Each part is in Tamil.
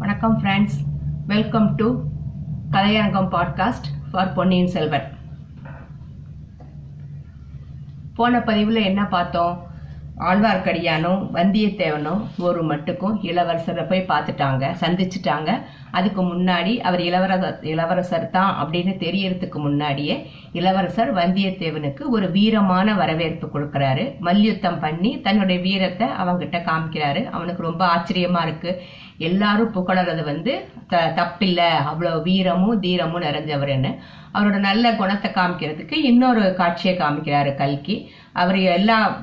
வணக்கம் friends welcome to Kalaiyarangam podcast for Ponniyin Selvan. போன பதிவில் என்ன பார்த்தோம்? ஆழ்வார்க்கடியானும் வந்தியத்தேவனும் ஒரு மட்டுக்கும் இளவரசரை போய் பார்த்துட்டாங்க சந்திச்சுட்டாங்க. அதுக்கு முன்னாடி அவர் இளவரசர் இளவரசர் தான் அப்படின்னு தெரியறதுக்கு முன்னாடியே இளவரசர் வந்தியத்தேவனுக்கு ஒரு வீரமான வரவேற்பு கொடுக்கறாரு. மல்யுத்தம் பண்ணி தன்னுடைய வீரத்தை அவங்கிட்ட காமிக்கிறாரு. அவனுக்கு ரொம்ப ஆச்சரியமா இருக்கு. எல்லாரும் புகழறது வந்து த தப்பில்ல. அவ்வளோ வீரமும் தீரமும் நிறைஞ்சவர்னு அவரோட நல்ல குணத்தை காமிக்கிறதுக்கு இன்னொரு காட்சியை காமிக்கிறாரு கல்கி. அவர் எல்லா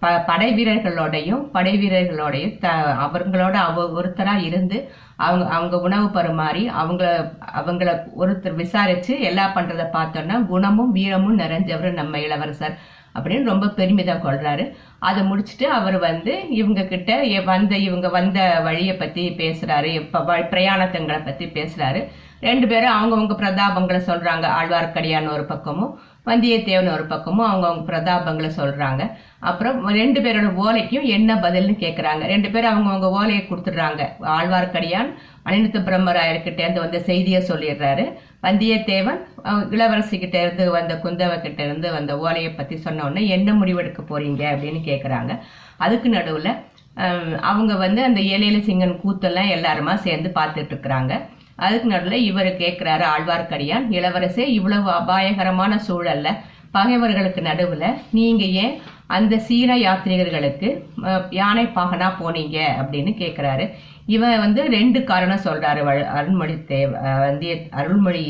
ப- படை வீரர்களோடையும் படை வீரர்களோடையும் த அவங்களோட அவ ஒருத்தராக இருந்து அவங்க அவங்க உணவு பருமாறி அவங்கள அவங்கள ஒருத்தர் விசாரிச்சு எல்லாம் பண்ணுறதை பார்த்தோன்னா குணமும் வீரமும் நிறைஞ்சவர் நம்ம இளவரசர். அப்படின்னு ரொம்ப பெருமிதம் கொள்றாரு. அதை முடிச்சுட்டு அவர் வந்து இவங்க கிட்ட எ- வந்த இவங்க வந்த வழியை பத்தி பேசுறாரு. பிரயாணத்தங்களை பத்தி பேசுறாரு. ரெண்டு பேரும் அவங்கவுங்க பிரதாபங்களை சொல்றாங்க. ஆழ்வார்க்கடியான் ஒரு பக்கமும் வந்தியத்தேவன் ஒரு பக்கமும் அவங்கவங்க பிரதாபங்களை சொல்றாங்க. அப்புறம் ரெண்டு பேரோட ஓலைக்கும் என்ன பதில்னு கேட்குறாங்க ரெண்டு பேரும் அவங்கவுங்க ஓலையை கொடுத்துடுறாங்க. ஆழ்வார்க்கடியான் அனிருத்த பிரம்மராயர்கிட்ட இருந்து வந்த செய்தியை சொல்லிடுறாரு. வந்தியத்தேவன் அவங்க இருந்து வந்த குந்தவ கிட்ட இருந்து வந்த ஓலையை பத்தி சொன்ன உடனே என்ன முடிவெடுக்க போறீங்க? அப்படின்னு கேட்குறாங்க அதுக்கு நடுவுல அவங்க வந்து அந்த ஏழையில சிங்கன் கூத்தெல்லாம் எல்லாருமா சேர்ந்து பார்த்துட்டு இருக்கிறாங்க. அதுக்கு நடுவில் இவர் கேட்குறாரு ஆழ்வார்க்கடியான் இளவரசே இவ்வளவு அபாயகரமான சூழல்ல பகைவர்களுக்கு நடுவுல நீங்க ஏன் அந்த சீன யாத்ரீகர்களுக்கு யானை பாகனா போனீங்க அப்படின்னு கேக்குறாரு. இவன் வந்து ரெண்டு காரணம் சொல்றாரு அருள்மொழி தேவ வந்திய அருள்மொழி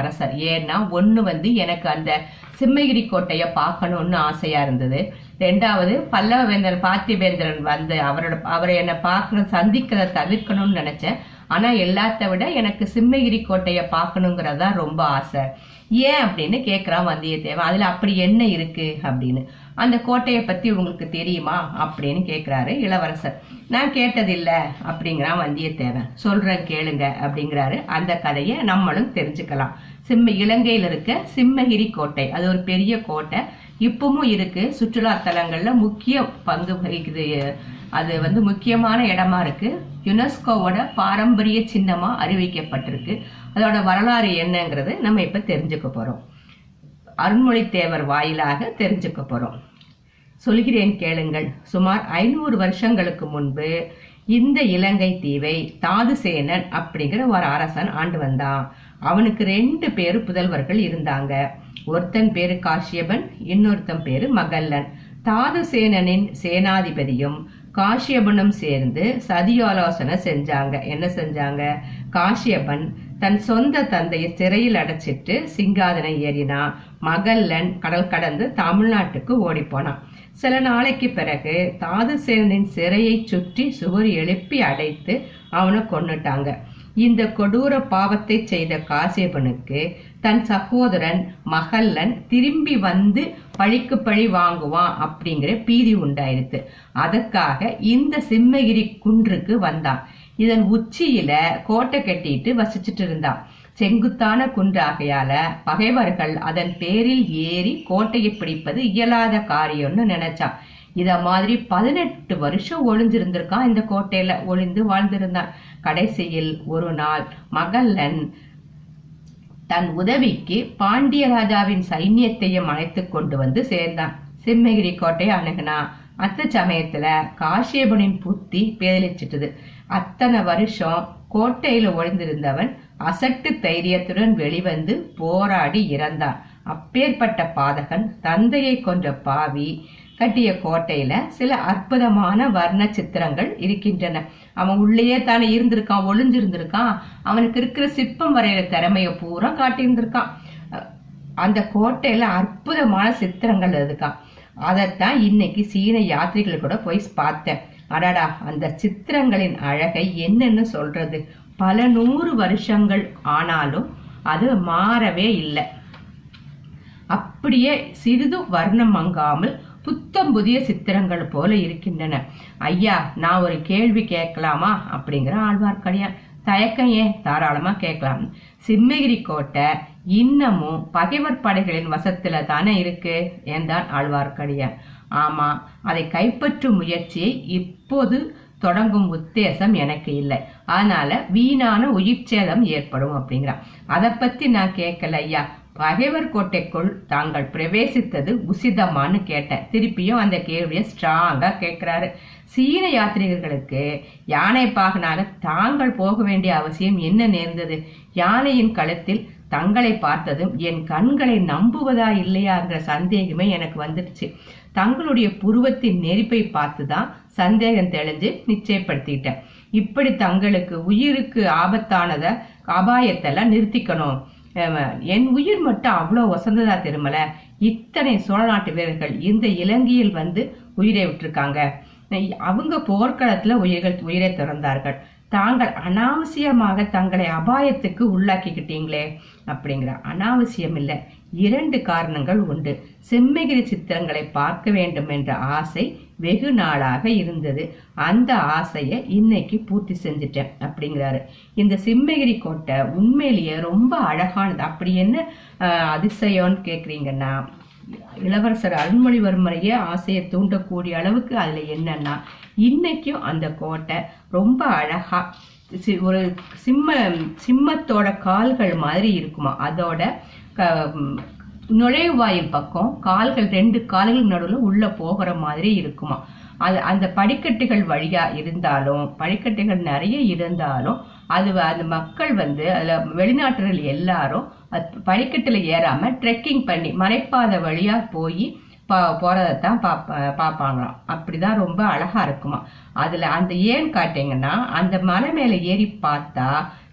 அரசர். ஏன்னா ஒன்று வந்து எனக்கு அந்த சிம்மகிரி கோட்டையை பார்க்கணும்னு ஆசையா இருந்தது. ரெண்டாவது பல்லவ வேந்தர் பார்த்திபேந்திரன் வந்து அவரோட அவரை என்னை பார்க்கணும் சந்திக்கிறத தவிர்க்கணும்னு நினைச்சேன். ஆனா எல்லாத்த விட எனக்கு சிம்மகிரி கோட்டையை பார்க்கணுங்கிறதா ரொம்ப ஆசை. ஏன் அப்படின்னு கேக்குறான் வந்தியத்தேவன். அதுல அப்படி என்ன இருக்கு அப்படின்னு. அந்த கோட்டையை பத்தி உங்களுக்கு தெரியுமா அப்படின்னு கேக்குறாரு இளவரசர். நான் கேட்டதில்லை அப்படிங்கிறான் வந்தியத்தேவன். சொல்கிறேன் கேளுங்க அப்படிங்கிறாரு. அந்த கதையை நம்மளும் தெரிஞ்சுக்கலாம். சிம்ம இலங்கையில இருக்க சிம்மகிரி கோட்டை. அது ஒரு பெரிய கோட்டை. இப்பவும் இருக்கு. சுற்றுலா தலங்கள்ல முக்கிய பங்கு வகிக்குது. அது வந்து முக்கியமான இடமா இருக்கு. யுனெஸ்கோவோட பாரம்பரிய சின்னமா அறிவிக்கப்பட்டிருக்கு. அதோட வரலாறு என்னங்கிறது நம்ம இப்ப தெரிஞ்சுக்க போறோம். அருண்மொழித்தேவர் வாயிலாக தெரிஞ்சுக்க போறோம். சொல்கிறேன் கேளுங்கள். சுமார் ஐநூறு வருஷங்களுக்கு முன்பு இந்த இலங்கை தீவை தாதுசேனன் அப்படிங்கிற ஒரு அரசன் ஆண்டு வந்தான். அவனுக்கு ரெண்டு பேரு புதல்வர்கள் இருந்தாங்க. ஒருத்தன் பேரு காஷ்யபன் இன்னொருத்தன் பேரு மகல்லன். தாதுசேனனின் சேனாதிபதியும் காஷ்யபனும் சேர்ந்து சதியாலோசனை செஞ்சாங்க. என்ன செஞ்சாங்க? காஷ்யபன் தன் சொந்த தந்தையை சிறையில் அடைச்சிட்டு சிங்காதனை ஏறினான் மகல்லன் கடல் கடந்து தமிழ்நாட்டுக்கு ஓடி போனான். சில நாளைக்கு பிறகு தாதுசேனின் சிறையை சுற்றி சுவர் எழுப்பி அடைத்து அவனை கொண்டுட்டாங்க இந்த கொடூர பாவத்தை செய்த காசியபனுக்கு தன் சகோதரன் மகல்லன் திரும்பி வந்து பழிக்கு பழி வாங்குவான் அப்படிங்கிற பீதி உண்டாயிருத்து அதற்காக இந்த சிம்மகிரி குன்றுக்கு வந்தான். இதன் உச்சியில கோட்டை கட்டிட்டு வசிச்சுட்டு இருந்தான். செங்குத்தான குன்றாகையால பகைவர்கள் அதன் பேரில் ஏறி கோட்டையை பிடிப்பது இயலாத காரியம்னு நினைச்சான். இத மாதிரி பதினெட்டு வருஷம் ஒளிஞ்சிருந்திருக்கான் இந்த கோட்டையில. ஒளிந்து வாழ்ந்திருந்தான். கடைசியில் ஒரு நாள் மகல்லன் தன் உதவிக்கு பாண்டிய ராஜாவின் சைன்யத்தையும் அழைத்து கொண்டு வந்து சேர்ந்தான். சிம்மகிரி கோட்டையை அணுகினான் அந்த சமயத்துல காசியபனின் புத்தி பேதலிச்சிட்டது அத்தனை வருஷம் கோட்டையில ஒளிந்திருந்தவன் அசட்டு தைரியத்துடன் வெளிவந்து போராடி இறந்தான். அப்பேற்பட்ட பாதகன் தந்தையை கொன்ற பாவி கட்டிய கோட்டையில சில அற்புதமான வர்ண சித்திரங்கள் இருக்கின்றன. அவன் உள்ளேயே தானே இருந்திருக்கான் ஒளிஞ்சிருந்திருக்கான். அவனுக்கு இருக்கிற சிற்பம் வரைகிற திறமைய பூரா காட்டியிருந்திருக்கான். அந்த கோட்டையில அற்புதமான சித்திரங்கள் இருக்கான். அதைத்தான் இன்னைக்கு சீன யாத்திரிகள் கூட போய் பார்த்தேன். அடாடா அந்த சித்திரங்களின் அழகை என்னன்னு சொல்றது? பல நூறு வருஷங்கள் ஆனாலும் அது மாறவே இல்லை. அப்படியே சிறிதும் வர்ணம் மங்காமல் புத்தம் புதிய சித்திரங்கள் போல இருக்கின்றன. ஐயா நான் ஒரு கேள்வி கேட்கலாமா? அப்படிங்கிற ஆழ்வார்க்கடியான். தயக்கம் ஏன்? தாராளமா கேட்கலாம். சிம்மகிரி கோட்டை இன்னமும் பகைவர் படைகளின் வசத்துல தானே இருக்கு? என்றான் ஆழ்வார்க்கடியான். ஆமா அதை கைப்பற்றும் முயற்சியை இப்போது தொடங்கும் உத்தேசம் எனக்கு இல்லை. அதனால வீணான உயிர் சேதம் ஏற்படும் அப்படிங்கிறான். அதை பத்தி நான் கேட்கல ஐயா. பகைவர் கோட்டைக்குள் தாங்கள் பிரவேசித்தது உசிதமான்னு கேட்டேன். திருப்பியும் அந்த கேள்வியை ஸ்ட்ராங்கா கேட்கிறாரு. சீன யாத்ரீகர்களுக்கு யானை பாகனாக தாங்கள் போக வேண்டிய அவசியம் என்ன நேர்ந்தது? யானையின் கழுத்தில் தங்களை பார்த்ததும் என் கண்களை நம்புவதா இல்லையாங்கிற சந்தேகமே எனக்கு வந்துடுச்சு. தங்களுடைய புருவத்தின் நெருப்பை பார்த்துதான் சந்தேகம் தெளிஞ்சு நிச்சயப்படுத்திட்டேன். இப்படி தங்களுக்கு உயிருக்கு ஆபத்தானத அபாயத்தெல்லாம் நிறுத்திக்கணும். என் உயிர் மட்டும் அவ்வளோ வசந்ததா திருமல இத்தனை சோழ நாட்டு வீரர்கள் இந்த இலங்கையில் வந்து உயிரை விட்டுருக்காங்க. அவங்க போர்க்களத்துல உயிர்கள் உயிரை திறந்தார்கள். தாங்கள் அனாவசியமாக தங்களை அபாயத்துக்கு உள்ளாக்கிக்கிட்டீங்களே அப்படிங்கிற அனாவசியம் இல்லை இரண்டு காரணங்கள் உண்டு. செம்மகிரி சித்திரங்களை பார்க்க வேண்டும் என்ற ஆசை வெகு நாளாக இருந்தது. அந்த ஆசையை இன்னைக்கு பூர்த்தி செஞ்சுட்டேன் அப்படிங்கிறாரு. இந்த சிம்மகிரி கோட்டை உண்மையிலேயே ரொம்ப அழகானது. அப்படி என்ன அதிசயம்னு கேக்குறீங்கன்னா இளவரசர் அருள்மொழிவர்மரையே ஆசையை தூண்டக்கூடிய அளவுக்கு அதுல என்னன்னா இன்னைக்கும் அந்த கோட்டை ரொம்ப அழகா ஒரு சிம்ம சிம்மத்தோட கால்கள் மாதிரி இருக்குமா? அதோட க- நுழைவாயில் பக்கம் கால்கள் ரெண்டு கால்கள் நடுவில் உள்ள போகிற மாதிரி இருக்குமா? அது அந்த படிக்கட்டுகள் வழியா இருந்தாலும் படிக்கட்டுகள் நிறைய இருந்தாலும் அது அந்த மக்கள் வந்து அதில் வெளிநாட்டுகள் எல்லாரும் அது ஏறாம ட்ரெக்கிங் பண்ணி மலைப்பாதை வழியா போய் போறதைத்தான் பாப்ப பார்ப்பாங்களாம் அப்படிதான் ரொம்ப அழகா இருக்குமா. அதுல அந்த ஏன் காட்டீங்கன்னா அந்த மலை மேல ஏறி பார்த்தா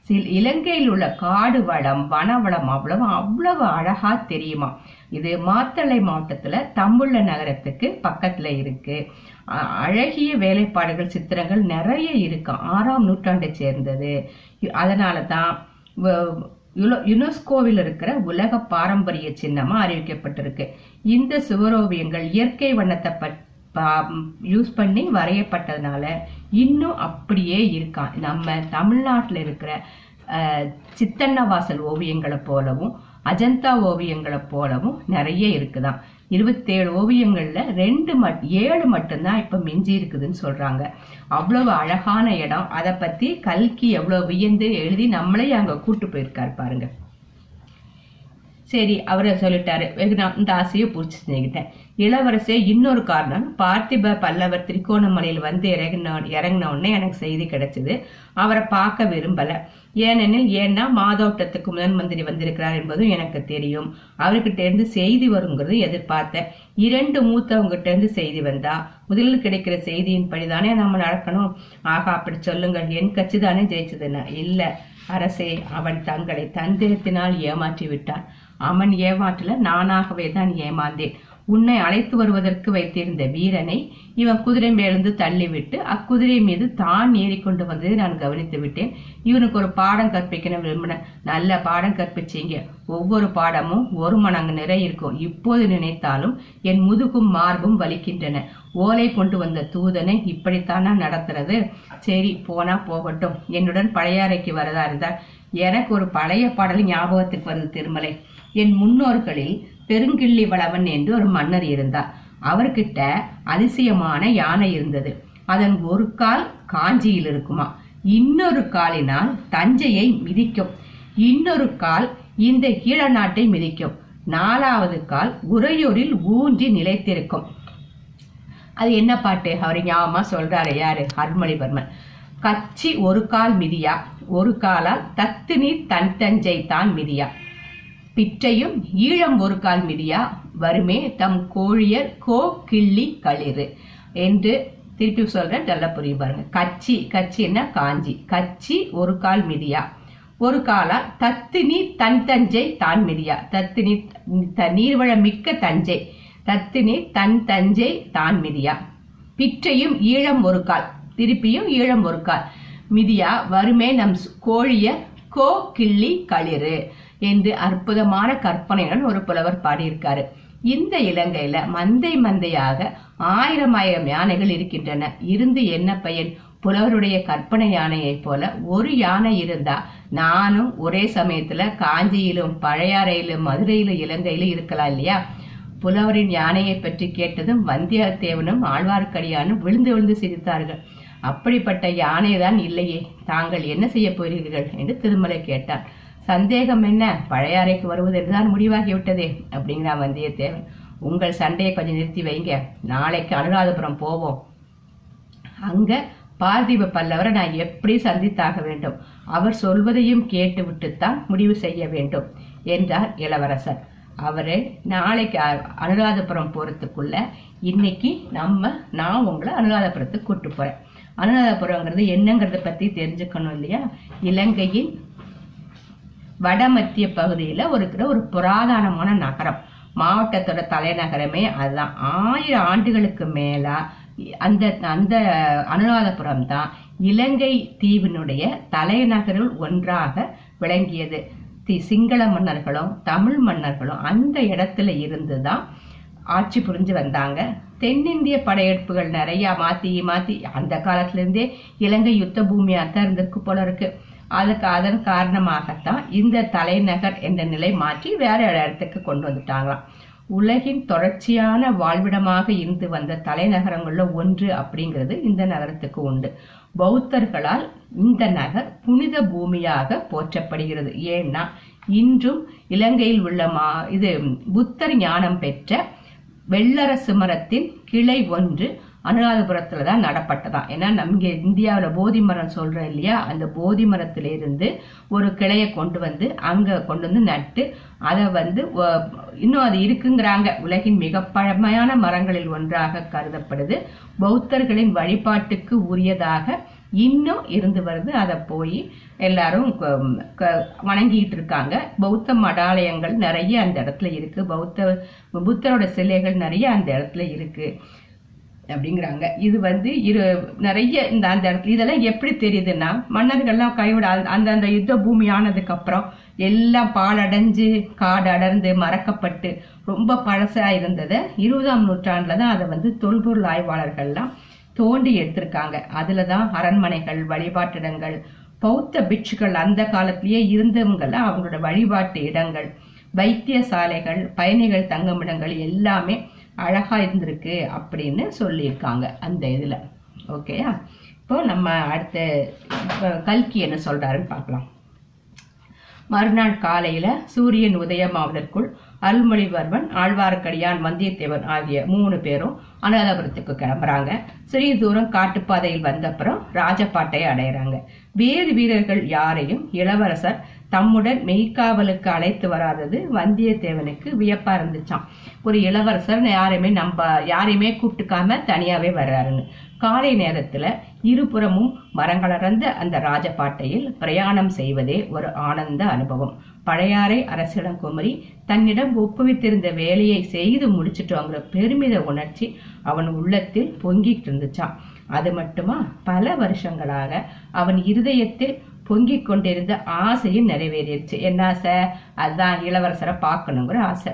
சில இலங்கையில் உள்ள காடு வளம் வனவளம் அவ்வளவு அவ்வளவு அழகா தெரியுமா. இது மாத்தளை மாவட்டத்துல தம்புள்ள நகரத்துக்கு பக்கத்துல இருக்கு. அழகிய வேலைப்பாடுகள் சித்திரங்கள் நிறைய இருக்கும் ஆறாம் நூற்றாண்டை சேர்ந்தது. அதனால தான் யுனெஸ்கோவில் இருக்கிற உலக பாரம்பரிய சின்னமா அறிவிக்கப்பட்டிருக்கு. இந்த சுவரோவியங்கள் இயற்கை வண்ணத்தை பட் யூஸ் பண்ணி வரையப்பட்டதுனால இன்னும் அப்படியே இருக்கான் நம்ம தமிழ்நாட்டில் இருக்கிற சித்தன்னவாசல் ஓவியங்களை போலவும் அஜந்தா ஓவியங்களை போலவும் நிறைய இருக்குதான். இருபத்தேழு ஓவியங்கள்ல ரெண்டு மட் ஏழு மட்டும்தான் இப்ப மிஞ்சி இருக்குதுன்னு சொல்றாங்க. அவ்வளவு அழகான இடம். அதை பத்தி கல்கி எவ்வளவு வியந்து எழுதி நம்மளே அங்க கூட்டு போயிருக்காரு பாருங்க. சரி அவரை சொல்லிட்டாரு. நான் இந்த ஆசையை பூர்த்தி செஞ்சுக்கிட்டேன். இளவரசே இன்னொரு காரணம். பார்த்திப பல்லவர் திரிகோணமலையில் வந்து இறங்கின இறங்கின உடனே எனக்கு செய்தி கிடைச்சது. அவரை பார்க்க விரும்பல. ஏனெனில் ஏன்னா மாதோட்டத்துக்கு முதன் மந்திரி வந்திருக்கிறார் என்பதும் எனக்கு தெரியும். அவர்கிட்ட இருந்து செய்தி வருங்கிறது எதிர்பார்த்தேன். இரண்டு மூத்தவங்கிட்ட இருந்து செய்தி வந்தா முதலில் கிடைக்கிற செய்தியின் படிதானே நம்ம நடக்கணும். ஆகா அப்படி சொல்லுங்கள். என் கட்சி தானே ஜெயிச்சதுன்னா. இல்ல அரசே அவன் தங்களை தந்திரத்தினால் ஏமாற்றி விட்டான். அவன் ஏமாற்றல நானாகவே தான் ஏமாந்தேன். உன்னை அழைத்து வருவதற்கு வைத்திருந்த வீரனை இவன் குதிரை மேலிருந்து தள்ளிவிட்டு அக்குதிரை மீது தான் ஏறிக்கொண்டு வந்ததை நான் கவனித்து விட்டேன். இவனுக்கு ஒரு பாடம் கற்பிக்கணும் விரும்பினேன் நல்ல பாடம் கற்பிச்சீங்க. ஒவ்வொரு பாடமும் ஒரு மணங்கு நிறை இருக்கும். இப்போது நினைத்தாலும் என் முதுகும் மார்பும் வலிக்கின்றன. ஓலை கொண்டு வந்த தூதனை இப்படித்தானா நடத்துறது. சரி போனா போகட்டும். என்னுடன் பழையாறைக்கு வரதா இருந்தால் எனக்கு ஒரு பழைய பாடல் ஞாபகத்துக்கு வந்தது திருமலை. என் முன்னோர்களில் பெருங்கிள்ளி வளவன் என்று ஒரு மன்னர் இருந்தார். அவர்கிட்ட அதிசயமான யானை இருந்தது. அதன் ஒரு கால் காஞ்சியில் இருக்குமா? இன்னொரு காலினால் தஞ்சையை மிதிக்கும். இன்னொரு கால் இந்த கீழ நாட்டை மிதிக்கும். நாலாவது கால் உறையூரில் ஊன்றி நிலைத்திருக்கும். அது என்ன பாட்டு? அவர் ஞாபகமா சொல்றாரு யாரு? அருள்மொழிவர்மன் கச்சி ஒரு கால் மிதியா? ஒரு காலால் தத்து நீர் தன் தஞ்சை தான் மிதியா? பிற்றையும் ஈழம் ஒரு கால் மிதியா? வருமே தம் கோழியர் கோ கிள்ளி களிறு. என்று திருப்பி சொல்றேன் நல்லா புரியும் பாருங்க. கச்சி கச்சின்னா காஞ்சி. கச்சி ஒரு கால் மிதியா? ஒரு காலா தத்தினி தன் தஞ்சை தான் மிதியா? தத்தினி த- நீர்வளம் மிக்க தஞ்சை. தத்தினி தன் தஞ்சை தான் மிதியா? பிற்றையும் ஈழம் ஒரு கால். திருப்பியும் ஈழம் ஒரு கால். மிதியா? வருமே நம் கோழிய கோ கிள்ளி களிறு. என்று அற்புதமான கற்பனையுடன் ஒரு புலவர் பாடியிருக்காரு. இந்த இலங்கையில மந்தை மந்தையாக ஆயிரம் ஆயிரம் யானைகள் இருக்கின்றன. இருந்து என்ன பயன்? புலவருடைய கற்பனை யானையைப் போல ஒரு யானை இருந்தா நானும் ஒரே சமயத்துல காஞ்சியிலும் பழையாறையிலும் மதுரையிலும் இலங்கையிலும் இருக்கலாம் இல்லையா? புலவரின் யானையை பற்றி கேட்டதும் வந்தியத்தேவனும் ஆழ்வார்க்கடியானும் விழுந்து விழுந்து சிரித்தார்கள். அப்படிப்பட்ட யானை தான் இல்லையே. தாங்கள் என்ன செய்ய போகிறீர்கள்? என்று திருமலை கேட்டார். சந்தேகம் என்ன? பழையாறைக்கு வருவது வருவதென்றுதான் முடிவாகிவிட்டதே அப்படிங்கிறான் வந்தியத்தேவன். உங்கள் சண்டையை கொஞ்சம் நிறுத்தி வைங்க. நாளைக்கு அனுராதபுரம் போவோம். அங்க பார்த்திப பல்லவரை நான் எப்படி சந்தித்தாக வேண்டும்? அவர் சொல்வதையும் கேட்டுவிட்டுத்தான் முடிவு செய்ய வேண்டும் என்றார் இளவரசர். அவரு நாளைக்கு அனுராதபுரம் போறதுக்குள்ள இன்னைக்கு நம்ம நான் உங்களை அனுராதபுரத்துக்கு கூட்டு போறேன். அனுராதபுரங்கிறது என்னங்கிறத பத்தி தெரிஞ்சுக்கணும் இல்லையா? இலங்கையின் வடமத்திய பகுதியில் இருக்கிற ஒரு புராதனமான நகரம். மாவட்டத்தோட தலைநகரமே அதுதான். ஆயிரம் ஆண்டுகளுக்கு மேலா அந்த அந்த அனுராதபுரம் தான் இலங்கை தீவினுடைய தலைநகரில் ஒன்றாக விளங்கியது. தி- சிங்கள மன்னர்களும் தமிழ் மன்னர்களும் அந்த இடத்துல இருந்து தான் ஆட்சி புரிஞ்சு வந்தாங்க. தென்னிந்திய படையெடுப்புகள் நிறையா மாற்றி மாற்றி அந்த காலத்துலேருந்தே இலங்கை யுத்த பூமியாக தான் இருந்திருக்கு போல இருக்குது அதுக்கு அதன் காரணமாகத்தான் இந்த தலைநகர் என்ற நிலை மாற்றி வேற இடத்துக்கு கொண்டு வந்துட்டாங்களாம். உலகின் தொடர்ச்சியான வாழ்விடமாக இருந்து வந்த தலைநகரங்களில் ஒன்று அப்படிங்கிறது இந்த நகரத்துக்கு உண்டு. பௌத்தர்களால் இந்த நகர் புனித பூமியாக போற்றப்படுகிறது. ஏன்னா இன்றும் இலங்கையில் உள்ள மா இது புத்தர் ஞானம் பெற்ற வெள்ளரசு மரத்தின் கிளை ஒன்று அனுராதபுரத்துல தான் நடப்பட்டதாம் ஏன்னா நம்ம இந்தியாவில் போதி மரம் சொல்றோம் இல்லையா? அந்த போதி மரத்திலிருந்து ஒரு கிளையை கொண்டு வந்து அங்கே கொண்டு வந்து நட்டு அதை வந்து இன்னும் அது இருக்குங்கிறாங்க. உலகின் மிக பழமையான மரங்களில் ஒன்றாக கருதப்படுது. பௌத்தர்களின் வழிபாட்டுக்கு உரியதாக இன்னும் இருந்து வருது. அதை போய் எல்லாரும் க- க- வணங்கிட்டு இருக்காங்க. பௌத்த மடாலயங்கள் நிறைய அந்த இடத்துல இருக்கு. பௌத்த புத்தரோட சிலைகள் நிறைய அந்த இடத்துல இருக்கு. அப்படிங்கிறாங்க. இது வந்து இரு நிறைய இந்த அந்த இடத்துல இதெல்லாம் எப்படி தெரியுதுன்னா மன்னர்கள்லாம் கைவிட அந்த- அந்த யுத்த பூமி ஆனதுக்கு அப்புறம் எல்லாம் பாலடைஞ்சு காடு அடர்ந்து மறக்கப்பட்டு ரொம்ப பழசா இருந்ததை இருபதாம் நூற்றாண்டுல தான் அதை வந்து தொல்பொருள் ஆய்வாளர்கள்லாம் தோண்டி எடுத்திருக்காங்க. அதுல தான் அரண்மனைகள் வழிபாட்டிடங்கள் பௌத்த பிட்சுகள் அந்த காலத்திலேயே இருந்தவங்கெல்லாம் அவங்களோட வழிபாட்டு இடங்கள் வைத்தியசாலைகள் பயணிகள் தங்குமிடங்கள் எல்லாமே அழகா இருந்திருக்கு அப்படின்னு சொல்லியிருக்காங்க அந்த இதுல. ஓகேயா இப்போ நம்ம அடுத்த கல்கி என்ன சொல்றாருன்னு பார்க்கலாம். மறுநாள் காலையில சூரியன் உதயமாவதற்குள் அருள்மொழிவர்மன் ஆழ்வார்க்கடியான் வந்தியத்தேவன் ஆகிய மூணு பேரும் அனுராதபுரத்துக்கு கிளம்புறாங்க. சிறிது தூரம் காட்டுப்பாதையில் வந்தப்புறம் ராஜபாட்டை அடையிறாங்க. வேறு வீரர்கள் யாரையும் இளவரசர் தம்முடன் மெய்க்காவலுக்கு அழைத்து வராதது வந்தியத்தேவனுக்கு வியப்பா இருந்துச்சான் ஒரு இளவரசர் யாரையுமே நம்ப யாரையுமே கூப்பிட்டுக்காம தனியாவே வர்றாருன்னு. காலை நேரத்துல இருபுறமும் மரங்களடர்ந்த அந்த ராஜபாட்டையில் பிரயாணம் செய்வதே ஒரு ஆனந்த அனுபவம். பழையாறை அரசிடங்குமரி தன்னிடம் ஒப்புவித்திருந்த வேலையை செய்து முடிச்சிட்டோங்கிற பெருமித உணர்ச்சி அவன் உள்ளத்தில் பொங்கிட்டு இருந்துச்சான் அது மட்டுமா? பல வருஷங்களாக அவன் இருதயத்தில் பொங்கிக் கொண்டிருந்த ஆசையும் நிறைவேறிடுச்சு. என்ன ஆசை? அதுதான் இளவரசரை பார்க்கணுங்கிற ஆசை.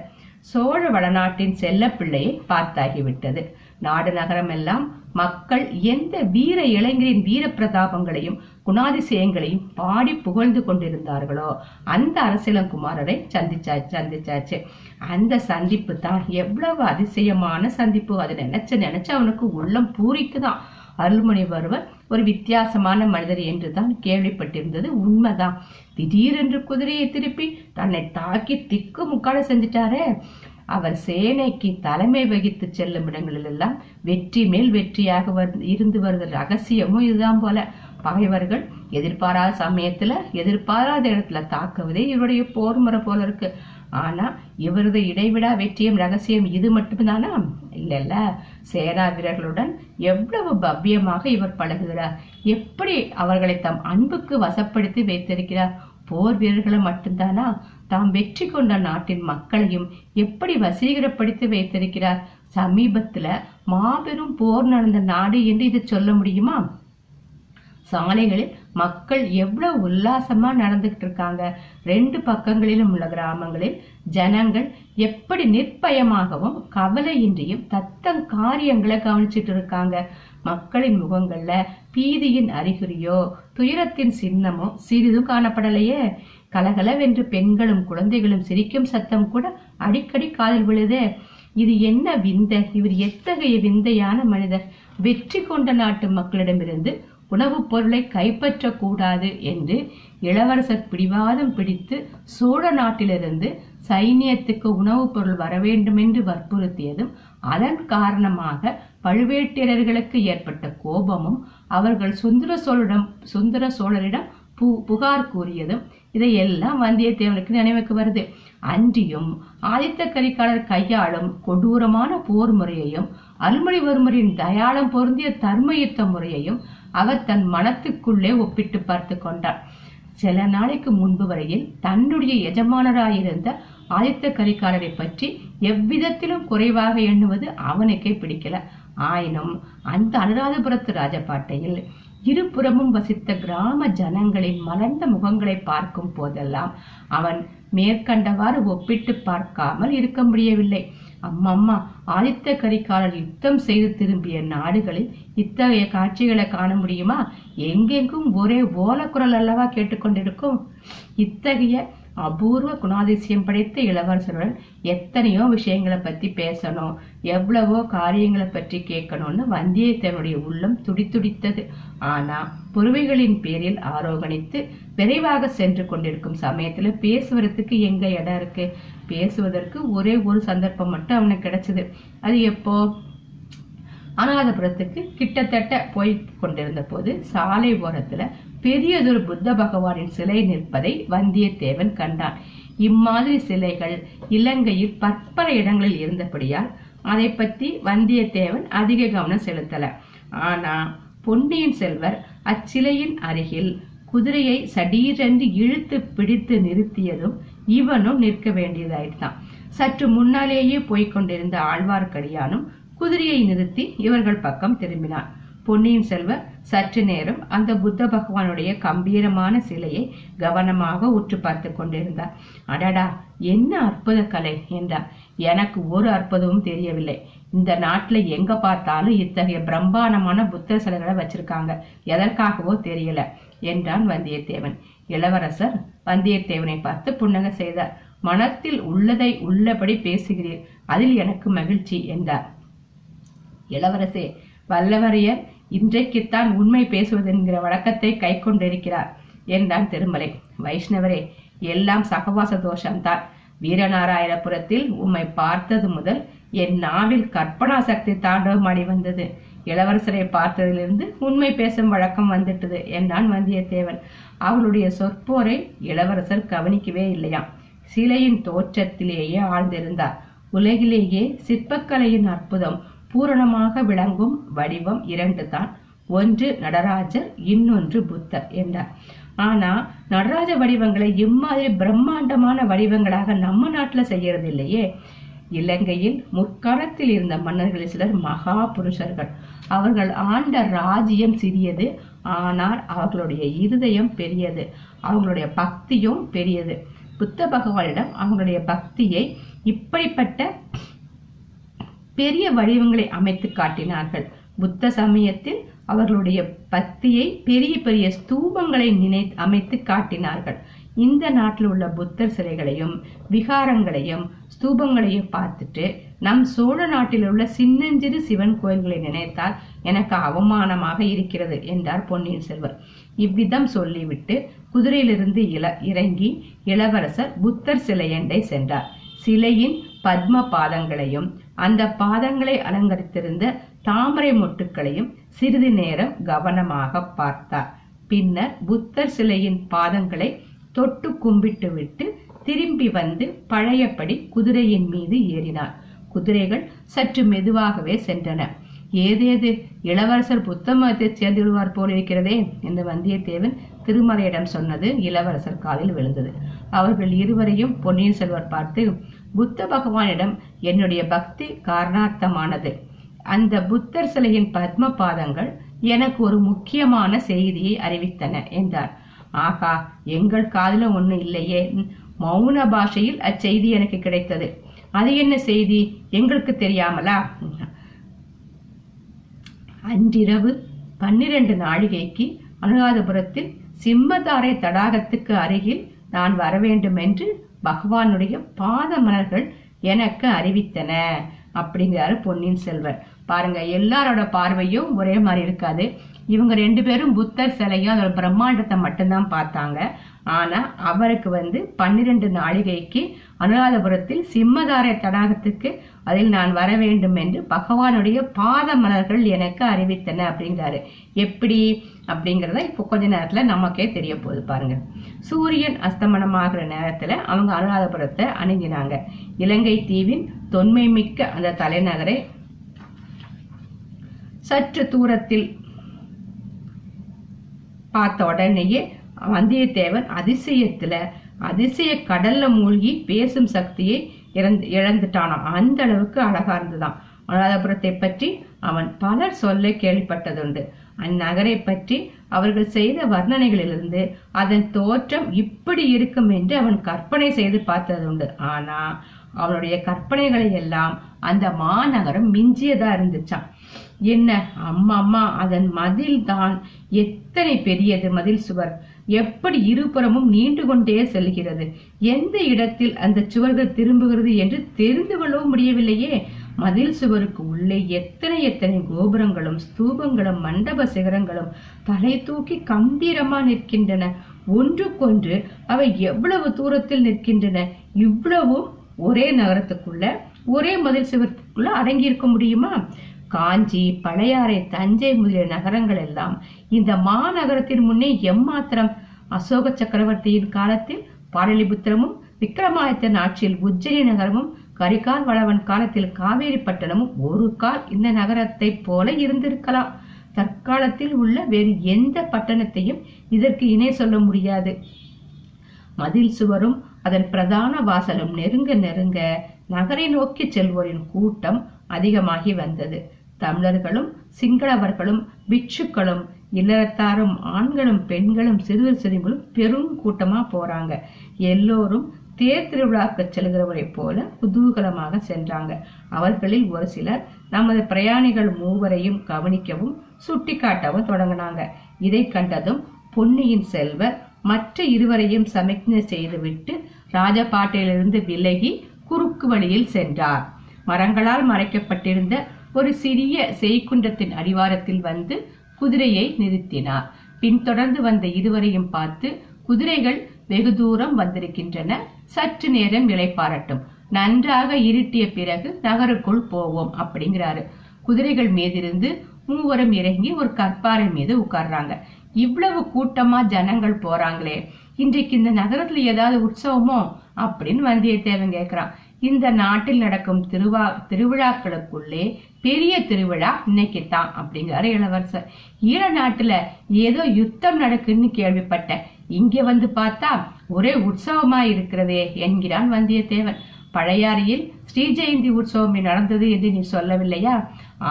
சோழ வளநாட்டின் செல்லப்பிள்ளையை பார்த்தாகிவிட்டது. நாடு நகரம் எல்லாம் மக்கள் எந்த வீர இளைஞரின் வீர பிரதாபங்களையும் குணாதிசயங்களையும் பாடி புகழ்ந்து கொண்டிருந்தார்களோ அந்த அரசியலங்குமாரரை சந்திச்சா சந்திச்சாச்சு. அந்த சந்திப்பு தான் எவ்வளவு அதிசயமான சந்திப்பு. அது நினைச்ச நினைச்சு அவனுக்கு உள்ளம் பூரிக்குதான். அருள்மொழிவர்மர் ஒரு வித்தியாசமான மனிதர் என்றுதான் கேள்விப்பட்டிருந்தது. உண்மைதான். திடீரென்று குதிரையை திருப்பி தன்னை தாக்கி திக்கு முக்காட செஞ்சிட்டாரே. அவர் சேனைக்கு தலைமை வகித்து செல்லும் இடங்களில் எல்லாம் வெற்றி மேல் வெற்றியாக இருந்து வருகிற ரகசியமும் இதுதான் போல. பகைவர்கள் எதிர்பாராத சமயத்துல எதிர்பாராத இடத்துல தாக்குவதே இவருடைய போர் முறை போல இருக்கு. ஆனா இவரது இடைவிடா வெற்றியும் ரகசியம் இது மட்டும்தானா? இல்லல்ல. சேனா வீரர்களுடன் எவ்வளவு பவ்யமாக இவர் பழகுகிறார். எப்படி அவர்களை தம் அன்புக்கு வசப்படுத்தி வைத்திருக்கிறார்? போர் வீரர்களை மட்டும்தானா? தாம் வெற்றி கொண்ட நாட்டின் மக்களையும் எப்படி வசீகரப்படுத்தி வைத்திருக்கிறார்? சமீபத்துல மாபெரும் போர் நடந்த நாடு என்று இது சொல்ல முடியுமா? சாலைகளில் மக்கள் எவ்வளவு உல்லாசமா நடந்துகிட்டு இருக்காங்க ரெண்டு பக்கங்களிலும் உள்ள கிராமங்களில் ஜனங்கள் எப்படி நிர்பயமாகவும் கவலையின்றியும் தத்தம் காரியங்களை கவனிச்சிட்டு இருக்காங்க மக்களின் முகங்கள்ல பீதியின் அறிகுறியோ துயரத்தின் சின்னமோ சிறிதும் காணப்படலையே. கலகலவென்று பெண்களும் குழந்தைகளும் சிரிக்கும் சத்தம் கூட அடிக்கடி காதில் விழுதே. இது என்ன விந்தை? இவர் எத்தகைய விந்தையான மனிதர்? வெற்றி கொண்ட நாட்டு மக்களிடமிருந்து உணவுப் பொருளை கைப்பற்றக்கூடாது என்று இளவரசர் பிடிவாதம் பிடித்து சோழ நாட்டிலிருந்து சைனியத்துக்கு உணவுப் பொருள் வரவேண்டுமென்று வற்புறுத்தியதும் அதன் காரணமாக பழுவேட்டரர்களுக்கு ஏற்பட்ட கோபமும் அவர்கள் சுந்தர சோழரிடம் சுந்தர சோழரிடம் பு புகார் கூறியதும் இதையெல்லாம் வந்தியத்தேவனுக்கு நினைவுக்கு வருது. அன்றியும் ஆதித்த கரிகாலர் கையாளும் கொடூரமான போர் முறையையும் அருள்மொழிவர்மரின் தயாளம் பொருந்திய தர்மயுத்த முறையையும் அவர் தன் மனத்துக்குள்ளே ஒப்பிட்டு பார்த்து கொண்டார். சில நாளைக்கு முன்பு வரையில் தன்னுடைய எஜமானராயிருந்த ஆதித்த கரிகாலரை பற்றி எவ்விதத்திலும் குறைவாக எண்ணுவது அவனுக்கே பிடிக்கல. ஆயினும் அந்த அனுராதபுரத்து ராஜபாட்டையில் இருபுறமும் வசித்த கிராம ஜனங்களின் மலர்ந்த முகங்களை பார்க்கும் போதெல்லாம் அவன் மேற்கண்டவாறு ஒப்பிட்டு பார்க்காமல் இருக்க முடியவில்லை. அம்மம்மா ஆதித்த கரிகாலர் யுத்தம் செய்து திரும்பிய நாடுகளில் இத்தகைய காட்சிகளை காண முடியுமா? எங்கெங்கும் ஒரே ஓலக்குரல் அல்லவா கேட்டுக்கொண்டிருக்கும் இத்தகைய அபூர்வ குணாதிசயம் படைத்த இளவரசருடன் எத்தனையோ விஷயங்களை பற்றி பேசணும் எவ்வளவோ காரியங்களை பற்றி கேட்கணும்னு வந்தியத்தேவனுடைய உள்ளம் துடித்துடித்தது. ஆனா பொறுமைகளின் பேரில் ஆரோகணித்து விரைவாக சென்று கொண்டிருக்கும் சமயத்துல பேசுவதற்கு எங்க இடம் இருக்கு? பேசுவதற்கு ஒரே ஒரு சந்தர்ப்பம் மட்டும் அவனுக்கு கிடைச்சது. அது எப்போ? அனாதபுரத்துக்கு கிட்டத்தட்ட போய் கொண்டிருந்த போது சாலை ஓரத்துல பெரியதொரு புத்த பகவானின் சிலை நிற்பதை வந்தியத்தேவன் கண்டான். இம்மாதிரி சிலைகள் இலங்கையில் பற்பல இடங்களில் இருந்தபடியால் அதை பற்றி வந்தியத்தேவன் அதிக கவனம் செலுத்தல. ஆனா பொன்னியின் செல்வர் அச்சிலையின் அருகில் குதிரையை சடீரென்று இழுத்து பிடித்து நிறுத்தியதும் இவனும் நிற்க வேண்டியதாயிட்டான். சற்று முன்னாலேயே போய்க் கொண்டிருந்த ஆழ்வார்க்கடியானும் குதிரையை நிறுத்தி இவர்கள் பக்கம் திரும்பினான். பொன்னியின் செல்வர் சற்று நேரம் அந்த புத்த பகவானுடைய கம்பீரமான சிலையை கவனமாக உற்று பார்த்து கொண்டிருந்தார். அடடா என்ன அற்புத கலை என்றார். எனக்கு ஒரு அற்புதமும் தெரியவில்லை. இந்த நாட்டுல எங்க பார்த்தாலும் இத்தகைய பிரம்மாண்டமான புத்த சிலைகளை வச்சிருக்காங்க. எதற்காகவோ தெரியல என்றான் வந்தியத்தேவன். இளவரசர் வந்தியத்தேவனை பார்த்து புன்னகை செய்தார். மனத்தில் உள்ளதை உள்ளபடி பேசுகிறீர். அதில் எனக்கு மகிழ்ச்சி என்றார். இளவரசே வல்லவரையர் இன்றைக்குத்தான் உண்மை பேசுவதென்கிற வழக்கத்தை கை கொண்டிருக்கிறார் என்றான் திருமலை. வைஷ்ணவரே எல்லாம் சகவாச தோஷம்தான். வீரநாராயணபுரத்தில் உம்மை பார்த்தது முதல் என் நாவில் கற்பனா சக்தி தாண்டவமாடி வந்தது. இளவரசரை பார்த்ததிலிருந்து உண்மை பேசும் வழக்கம் வந்துட்டது என்றான் வந்தியத்தேவன். அவளுடைய சொற்போரை இளவரசர் கவனிக்கவே இல்லையாம். சிலையின் தோற்றத்திலேயே ஆழ்ந்திருந்தார். உலகிலேயே சிற்பக்கலையின் அற்புதம் பூரணமாக விளங்கும் வடிவம் இரண்டு தான் ஒன்று நடராஜர் இன்னொன்று புத்தர் என்றார். ஆனா நடராஜ வடிவங்களை இம்மாதிரி பிரம்மாண்டமான வடிவங்களாக நம்ம நாட்டுல செய்யறது இல்லையே இலங்கையில் முற்காலத்தில் இருந்த மன்னர்களில் சிலர் மகா புருஷர்கள் அவர்கள் ஆண்ட ராஜ்யம் சிறியது ஆனால் அவர்களுடைய இருதயம் பெரியது அவங்களுடைய பக்தியும் பெரியது. புத்த பகவானிடம் அவங்களுடைய பக்தியை இப்படிப்பட்ட பெரிய வடிவங்களை அமைத்து காட்டினார்கள். புத்த சமயத்தில் அவர்களுடைய பக்தியை பெரிய பெரிய ஸ்தூபங்களை நினை அமைத்து காட்டினார்கள். இந்த நாட்டில் உள்ள புத்தர் சிலைகளையும் விகாரங்களையும் ஸ்தூபங்களையும் பார்த்துட்டு நம் சோழ நாட்டில் உள்ள சின்னஞ்சிறு சிவன் கோயில்களை நினைத்தால் எனக்கு அவமானமாக இருக்கிறது என்றார் பொன்னியின் செல்வர். இவ்விதம் சொல்லிவிட்டு குதிரையிலிருந்து இல இறங்கி இளவரசர் புத்தர் சிலையண்டை சென்றார். சிலையின் பத்ம பாதங்களையும் அந்த பாதங்களை அலங்கரித்திருந்த தாமரை மொட்டுக்களையும் சிறிது நேரம் கவனமாக பார்த்தார். பின்னர் புத்தர் சிலையின் பாதங்களை தொட்டு கும்பிட்டு விட்டு திரும்பி வந்து பழையபடி குதிரையின் மீது ஏறினார். குதிரைகள் சற்று மெதுவாகவே சென்றன. ஏதேது? இளவரசர் புத்த மதத்தை சேர்ந்துவிடுவார் போல் இருக்கிறதே என்று வந்தியத்தேவன் திருமலையிடம் சொன்னது இளவரசர் காதில் விழுந்தது. அவர்கள் இருவரையும் பொன்னியின் செல்வர் பார்த்து புத்த பகவானிடம் என்னுடைய பக்தி காரணார்த்தமானது. அந்த புத்தர் சிலையின் பத்ம பாதங்கள் எனக்கு ஒரு முக்கியமான செய்தியை அறிவித்தன என்றார். ஆகா எங்கள் காதுல ஒண்ணு இல்லையே. மௌன பாஷையில் அச்செய்தி எனக்கு கிடைத்தது. அது என்ன செய்தி? எங்களுக்கு தெரியாமலா? அன்றிரவு பன்னிரண்டு நாழிகைக்கு அனுராதபுரத்தில் சிம்மதாரை தடாகத்துக்கு அருகில் நான் வர வேண்டும் என்று பகவானுடைய பாத மலர்கள் எனக்கு அறிவித்தன அப்படிங்கிறாரு பொன்னியின் செல்வர். பாருங்க எல்லாரோட பார்வையும் ஒரே மாதிரி இருக்காது. இவங்க ரெண்டு பேரும் புத்தர் சிலையும் அதோட பிரம்மாண்டத்தை மட்டும்தான் பார்த்தாங்க. ஆனா அவருக்கு வந்து பன்னிரண்டு நாளிகைக்கு அனுராதபுரத்தில் சிம்மதார தடாகத்துக்கு அதில் நான் வர வேண்டும் என்று பகவானுடைய பாத மலர்கள் எனக்கு அறிவித்தன அப்படிங்கிறாரு. எப்படி? அப்படிங்கறத இப்போ கொஞ்ச நேரத்துல நமக்கே தெரிய போகுது பாருங்க. சூரியன் அஸ்தமனமாகிற நேரத்துல அவங்க அனுராதபுரத்தை அணுகினாங்க. இலங்கை தீவின் தொன்மை மிக்க அந்த தலைநகரை சற்று தூரத்தில் பார்த்த உடனேயே வந்தியத்தேவன் அதிசயத்துல அதிசய கடல்ல மூழ்கி பேசும் சக்தியை இறந்து இழந்துட்டானாம். அந்த அளவுக்கு அழகா இருந்துதான் அனுராதபுரத்தை பற்றி அவன் பலர் சொல்ல கேள்விப்பட்டதுண்டு. அந்நகரை பற்றி அவர்கள் செய்த வர்ணனைகளிலிருந்து அதன் தோற்றம் இப்படி இருக்கும் என்று அவன் கற்பனை செய்து பார்த்ததுண்டு. ஆனா அவனுடைய கற்பனைகளை எல்லாம் அந்த மாநகரம் மிஞ்சியதா இருந்துச்சான் என்ன? அம்மா அம்மா அதன் மதில் தான் எத்தனை பெரியது மதில் சுவர்? எப்படி இருபுறமும் நீண்டு கொண்டே செல்கிறது? எந்த இடத்தில் அந்த சுவர்கள் திரும்புகிறது என்று தெரிந்து கொள்ளவும் முடியவில்லையே. மதில் சுவருக்கு உள்ளே எத்தனை எத்தனை கோபுரங்களும் ஸ்தூபங்களும் மண்டப சிகரங்களும் தலை தூக்கி கம்பீரமா நிற்கின்றன. ஒன்றுக்கொன்று அவை எவ்வளவு தூரத்தில் நிற்கின்றன? இவ்வளவும் ஒரே நகரத்துக்குள்ள ஒரே மதில் சுவருக்குள்ள அடங்கி இருக்க முடியுமா? காஞ்சி பழையாறை தஞ்சை முதலிய நகரங்கள் எல்லாம் இந்த மாநகரத்தின் முன்னே எம்மாத்திரம் அசோக சக்கரவர்த்தியின் காலத்தில் பாடலிபுத்திரமும் விக்ரமாதித்தன் ஆட்சியில் உஜ்ஜினி நகரமும் கரிகால் வளவன் காலத்தில் காவேரி பட்டணமும் ஒரு கால் இந்த நகரத்தை போல இருந்திருக்கலாம். தற்காலத்தில் உள்ள வேறு எந்த பட்டணத்தையும் இதற்கு இணை சொல்ல முடியாது. மதில் சுவரும் அதன் பிரதான வாசலும் நெருங்க நெருங்க நகரை நோக்கி செல்வோரின் கூட்டம் அதிகமாகி வந்தது. தமிழர்களும் சிங்களவர்களும் பிட்சுக்களும் இல்லறத்தாரும் ஆண்களும் பெண்களும் சிறுவர் சிறுமிகளும் பெரும் கூட்டமா போறாங்க. எல்லோரும் தேர் திருவிழாக்கு செல்கிறவரை போல குதூகலமாக சென்றாங்க. அவர்களில் ஒரு சிலர் நமது பிரயாணிகள் மூவரையும் கவனிக்கவும் சுட்டிக்காட்டவும் தொடங்கினாங்க. இதை கண்டதும் பொன்னியின் செல்வர் மற்ற இருவரையும் சமிக்ஞை செய்துவிட்டு ராஜபாட்டையிலிருந்து விலகி குறுக்கு வழியில் சென்றார். மரங்களால் மறைக்கப்பட்டிருந்த ஒரு சிறிய செய்குன்றத்தின் அடிவாரத்தில் வந்து குதிரையை நிறுத்தினார். பின்தொடர்ந்து வந்த இருவரையும் பார்த்து குதிரைகள் வெகு தூரம் வந்திருக்கின்றன. சற்று நேரம் நிலைப்பாரட்டும் நன்றாக இருட்டிய பிறகு நகருக்குள் போவோம் அப்படிங்கிறாரு. குதிரைகள் மீதிருந்து மூவரும் இறங்கி ஒரு கற்பாறை மீது உட்கார்றாங்க. இவ்வளவு கூட்டமா ஜனங்கள் போறாங்களே. இன்றைக்கு இந்த நகரத்துல ஏதாவது உற்சவமோ? அப்படின்னு வந்தியத்தேவன் கேக்குறான். இந்த நாட்டில் நடக்கும் திருவா திருவிழாக்களுக்குள்ளே பெரிய திருவிழா இன்னைக்கு தான் அப்படிங்கிறாரு இளவரசர். ஈழ நாட்டுல ஏதோ யுத்தம் நடக்குன்னு கேள்விப்பட்டேன் இங்க வந்து பார்த்தா ஒரே உற்சவமா இருக்கிறதே என்கிறான் வந்தியத்தேவன். பழையாறையில் ஸ்ரீ ஜெயந்தி உற்சவம் நடந்தது என்று நீ சொல்லவில்லையா?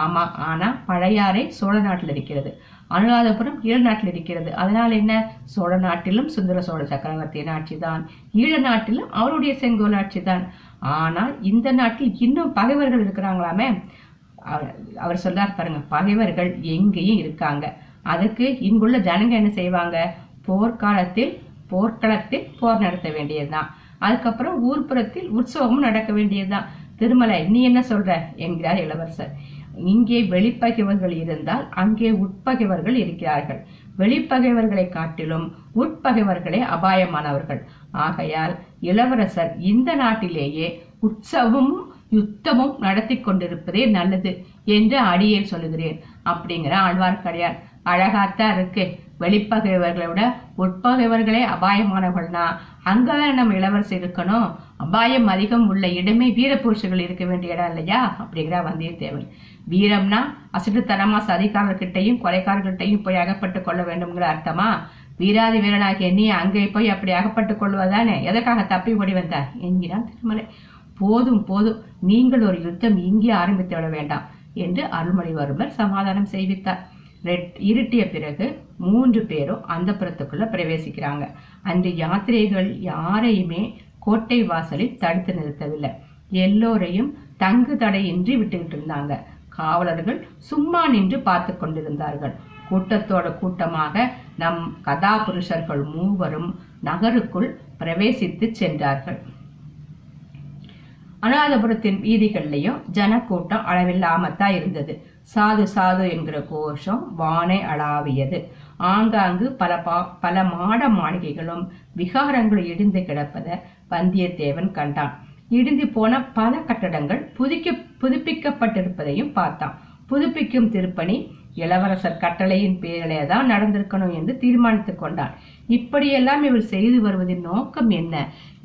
ஆமா ஆனா பழையாறை சோழ நாட்டில் இருக்கிறது. அனுராதபுரம் ஈழ நாட்டில் இருக்கிறது. அதனால் என்ன? சோழ நாட்டிலும் சுந்தர சோழ சக்கரவர்த்தியின் ஆட்சிதான். ஈழ நாட்டிலும் அவருடைய செங்கோல் ஆட்சிதான். ஆனால் இந்த நாட்டில் இன்னும் பகைவர்கள் இருக்கிறாங்களாமே? அவர் அவர் சொல்றார் பாருங்க பகைவர்கள் எங்கேயும் இருக்காங்க. அதுக்கு இங்குள்ள ஜனங்க என்ன செய்வாங்க? போர்க்காலத்தில் போர்க்களத்தில் போர் நடத்த வேண்டியதுதான். அதுக்கப்புறம் ஊர்ப்புறத்தில் உற்சவமும் நடக்க வேண்டியதுதான். திருமலை நீ என்ன சொல்ற? என்கிறார் இளவரசர். இங்கே வெளிப்பகைவர்கள் இருந்தால் அங்கே உட்பகைவர்கள் இருக்கிறார்கள். வெளிப்பகைவர்களை காட்டிலும் உட்பகைவர்களே அபாயமானவர்கள். ஆகையால் இளவரசர் இந்த நாட்டிலேயே உற்சவமும் யுத்தமும் நடத்தி கொண்டிருப்பதே நல்லது என்று அடியேன் சொல்லுகிறேன் அப்படிங்கிற ஆழ்வார்க்கடியார் அழகாத்தான் இருக்கு. வெளிப்பகைவர்களை விட உட்பகைவர்களே அபாயமானவர்கள்னா அங்கதான் நம்ம இளவரசு இருக்கணும். அபாயம் அதிகம் உள்ள இடமே வீரபுருஷர்கள் இருக்க வேண்டிய இடம் இல்லையா? அப்படிங்கிற வந்தியத்தேவன். வீரம்னா அசட்டுத்தனமா சதிகாரர்கிட்டையும் கொலைக்காரர்கிட்டையும் போய் அகப்பட்டு கொள்ள வேண்டும்ங்கிற அர்த்தமா? வீராதி வீரனாகிய நீ அங்கே போய் அப்படி அகப்பட்டுக் கொள்வதானே? எதற்காக தப்பி ஓடி வந்தார் என்கிறான் திருமலை. போதும் போதும். நீங்கள் ஒரு யுத்தம் இங்கே ஆரம்பித்து விட வேண்டாம் என்று அருள்மொழிவர்மர் சமாதானம் செய்வித்தார். ரெட்- இருட்டிய பிறகு மூன்று பேரும் அந்த புறத்துக்குள்ள பிரவேசிக்கிறாங்க. அன்று யாத்திரைகள் யாரையுமே கோட்டை வாசலில் தடுத்து நிறுத்தவில்லை. எல்லோரையும் தங்கு தடையின்றி விட்டுக்கிட்டு இருந்தாங்க. காவலர்கள் சும்மா நின்று பார்த்து கொண்டிருந்தார்கள். கூட்டத்தோட கூட்டமாக நம் கதாபுருஷர்கள் மூவரும் நகருக்குள் பிரவேசித்து சென்றார்கள். அனுராதபுரத்தின் வீதிகள்லயும் ஜனக்கூட்டம் அளவில்லாமத்தான் இருந்தது. சாது சாது என்கிற கோஷம் வானை அளாவியது. ஆங்காங்கு பல பா பல மாட மாளிகைகளும் விகாரங்களும் இடிந்து கிடப்பதை வந்தியத்தேவன் கண்டான். இடிந்து போன பல கட்டடங்கள் புதுக்கி புதுப்பிக்கப்பட்டிருப்பதையும் பார்த்தான். புதுப்பிக்கும் திருப்பணி இளவரசர் கட்டளையின் பேரிலே தான் நடந்திருக்கணும் என்று தீர்மானித்துக் கொண்டான். இப்படியெல்லாம் இவர் செய்து வருவதின் நோக்கம் என்ன?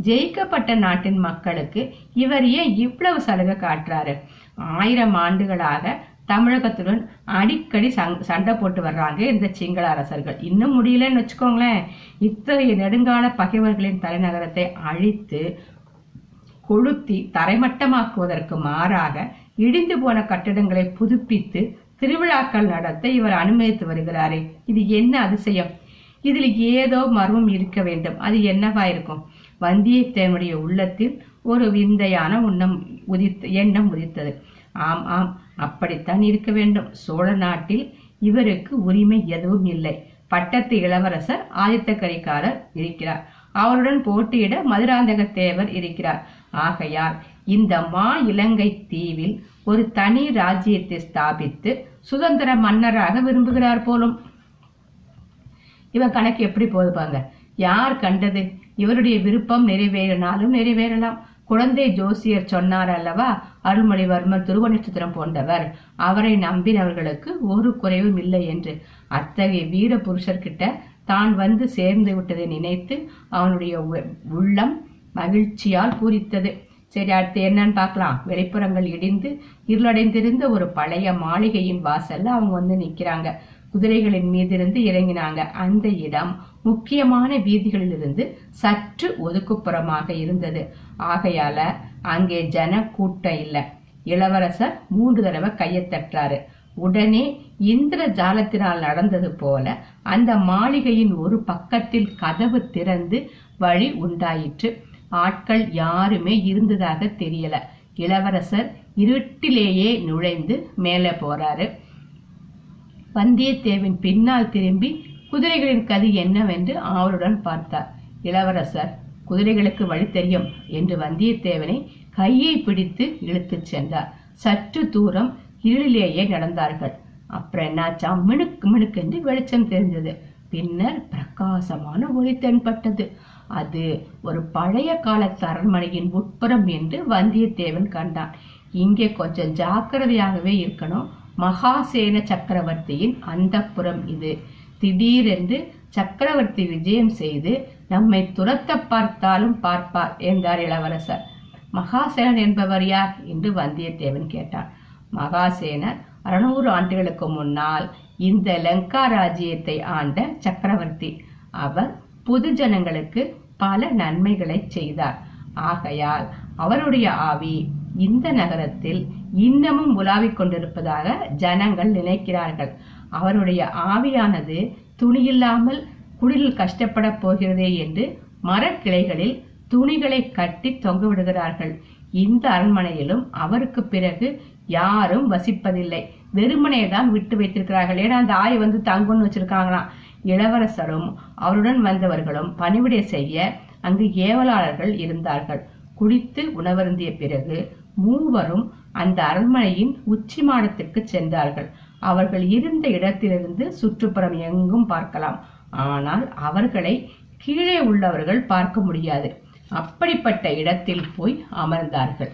ஜெயிக்கப்பட்ட நாட்டின் மக்களுக்கு இவர் ஏன் இவ்வளவு சலுகை காட்டுறாரு? ஆயிரம் ஆண்டுகளாக தமிழகத்துடன் அடிக்கடி சங்- சண்டை போட்டு வர்றாங்க இந்த சிங்கள அரசர்கள். இன்னும் முடியலன்னு வச்சுக்கோங்களேன். இத்தகைய நெடுங்கால பகைவர்களின் தலைநகரத்தை அழித்து கொளுத்தி தரைமட்டமாக்குவதற்கு மாறாக இடிந்து போன கட்டிடங்களை புதுப்பித்து திருவிழாக்கள் நடத்த இவர் அனுமதித்து வருகிறாரே. இது என்ன அதிசயம்? இதில் ஏதோ மர்மம் இருக்க வேண்டும். அது என்னவா இருக்கும்? வந்தியத்தேவனுடைய உள்ளத்தில் ஒரு விந்தையான உண்ணம் உதித்த எண்ணம் உதித்தது. ஆம் ஆம் அப்படித்தான் இருக்க வேண்டும். சோழ நாட்டில் இவருக்கு உரிமை எதுவும் இல்லை. பட்டத்து இளவரசர் ஆதித்த கரிகாலர் இருக்கிறார். அவருடன் போட்டியிட மதுராந்தக தேவர் இருக்கிறார். ஆகையால் இந்த மா இலங்கை தீவில் ஒரு தனி ராஜ்யத்தை ஸ்தாபித்து சுதந்திர மன்னராக விரும்புகிறார் போலும். இவன் கணக்கு எப்படி போதுப்பாங்க யார் கண்டது? இவருடைய விருப்பம் நிறைவேறினாலும் நிறைவேறலாம். குழந்தை ஜோசியர் சொன்னார் அல்லவா? அருள்மொழிவர்மர் துருவ நட்சத்திரம் போன்றவர். அவரை நம்பினவர்களுக்கு ஒரு குறைவும் இல்லை என்று. அத்தகைய வீர புருஷர்கிட்ட தான் வந்து சேர்ந்து விட்டதை நினைத்து அவனுடைய உ- உள்ளம் மகிழ்ச்சியால் பூரித்தது. சரி அடுத்து என்னன்னு பார்க்கலாம். வெளிப்புறங்கள் இடிந்து இருளடைந்திருந்த ஒரு பழைய மாளிகையின் வாசல்ல அவங்க வந்து நிக்கிறாங்க. குதிரைகளின் மீதிருந்து இறங்கினாங்க. அந்த இடம் முக்கியமான வீதிகளிலிருந்து சற்று ஒதுக்குப்புறமாக இருந்தது. ஆகையால அங்கே ஜன கூட்டம் இல்ல. இளவரசர் மூன்று தடவை கையை தட்டுறாரு உடனே இந்திர ஜாலத்தினால் நடந்தது போல அந்த மாளிகையின் ஒரு பக்கத்தில் கதவு திறந்து வழி உண்டாயிற்று. ஆட்கள் யாருமே இருந்ததாக தெரியல. இளவரசர் இருட்டிலேயே நுழைந்து மேலே போறாரு. வந்தியத்தேவன் பின்னால் திரும்பி குதிரைகளின் கதி என்னவென்று ஆவலுடன் பார்த்தார். இளவரசர் குதிரைகளுக்கு வழி தெரியும் என்று வந்தியத்தேவனை கையை பிடித்து இழுத்துச் சென்றார். சற்று தூரம் இருளிலேயே நடந்தார்கள். அப்புறம் என்னாச்சா? மினுக்கு மினுக்கென்று வெளிச்சம் தெரிஞ்சது பின்னர் பிரகாசமான ஒளி தென்பட்டது. அது ஒரு பழைய காலத்து அரண்மனையின் உட்புறம் என்று வந்தியத்தேவன் கண்டான். இங்கே கொஞ்சம் ஜாக்கிரதையாகவே இருக்கணும். மகாசேன சக்கரவர்த்தியின் அந்தப்புறம் இது. திடீரென்று சக்கரவர்த்தி விஜயம் செய்து நம்மை துரத்த பார்த்தாலும் பார்ப்பார் என்றார் இளவரசர். மகாசேனன் என்பவர் யார்? என்று வந்தியத்தேவன் கேட்டான். மகாசேனர் அறுநூறு ஆண்டுகளுக்கு முன்னால் இந்த லங்கா ராஜ்யத்தை ஆண்ட சக்கரவர்த்தி. அவர் பொது ஜனங்களுக்கு பல நன்மைகளை செய்தார். ஆகையால் அவருடைய ஆவி இந்த நகரத்தில் இன்னமும் உலாவிக் கொண்டிருப்பதாக ஜனங்கள் நினைக்கிறார்கள். அவருடைய ஆவியானது துணியில்லாமல் குடிலில் கஷ்டப்படப் போகிறதே என்று மரக்கிளைகளில் துணிகளை கட்டி தொங்க விடுகிறார்கள் இந்த அரண்மனையிலும் அவருக்கு பிறகு யாரும் வசிப்பதில்லை. வெறுமனையை தான் விட்டு வைத்திருக்கிறார்கள். ஏன்னா அந்த ஆய் வந்து தங்கும்னு வச்சிருக்காங்களாம். இளவரசரும் அவருடன் வந்தவர்களும் பணிவிடை செய்ய அங்கு ஏவலாளர்கள் இருந்தார்கள். குடித்து உணவருந்திய பிறகு மூவரும் அந்த அரண்மனையின் உச்சி மாடத்திற்கு சென்றார்கள். அவர்கள் இருந்த இடத்திலிருந்து சுற்றுப்புறம் எங்கும் பார்க்கலாம். ஆனால் அவர்களை கீழே உள்ளவர்கள் பார்க்க முடியாது. அப்படிப்பட்ட இடத்தில் போய் அமர்ந்தார்கள்.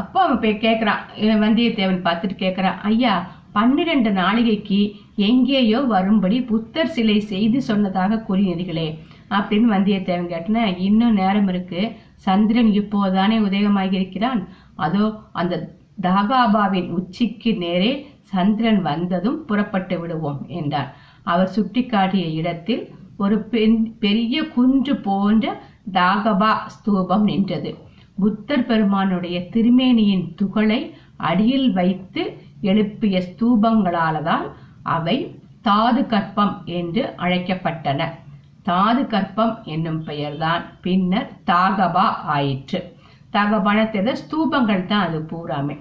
அப்போ அவன் போய் கேட்குறான். வந்தியத்தேவன் பார்த்துட்டு கேட்குறான் ஐயா பன்னிரண்டு நாளிகைக்கு எங்கேயோ வரும்படி புத்தர் சிலை செய்து சொன்னதாக கூறினீர்களே அப்படின்னு வந்தியத்தேவன் கேட்டன. இன்னும் நேரம் இருக்கு. சந்திரன் இப்போதானே உதயமாகி இருக்கிறான் அதோ அந்த தாகாபாவின் உச்சிக்கு நேரே சந்திரன் வந்ததும் புறப்பட்டு விடுவோம் என்றார். அவர் சுட்டிக்காட்டிய இடத்தில் ஒரு பெண் பெரிய குன்று போன்ற தாகபா ஸ்தூபம் நின்றது. புத்தர் பெருமானுடைய திருமேனியின் துகளை அடியில் வைத்து எழுப்பிய ஸ்தூபங்களாலதான் அவை தாது கற்பம் என்று அழைக்கப்பட்டன. தாது கற்பம் என்னும் பெயர்தான். பின்னர் தாகபா ஆயிற்று. தாகபான ஸ்தூபங்கள் தான் அது பூராமே.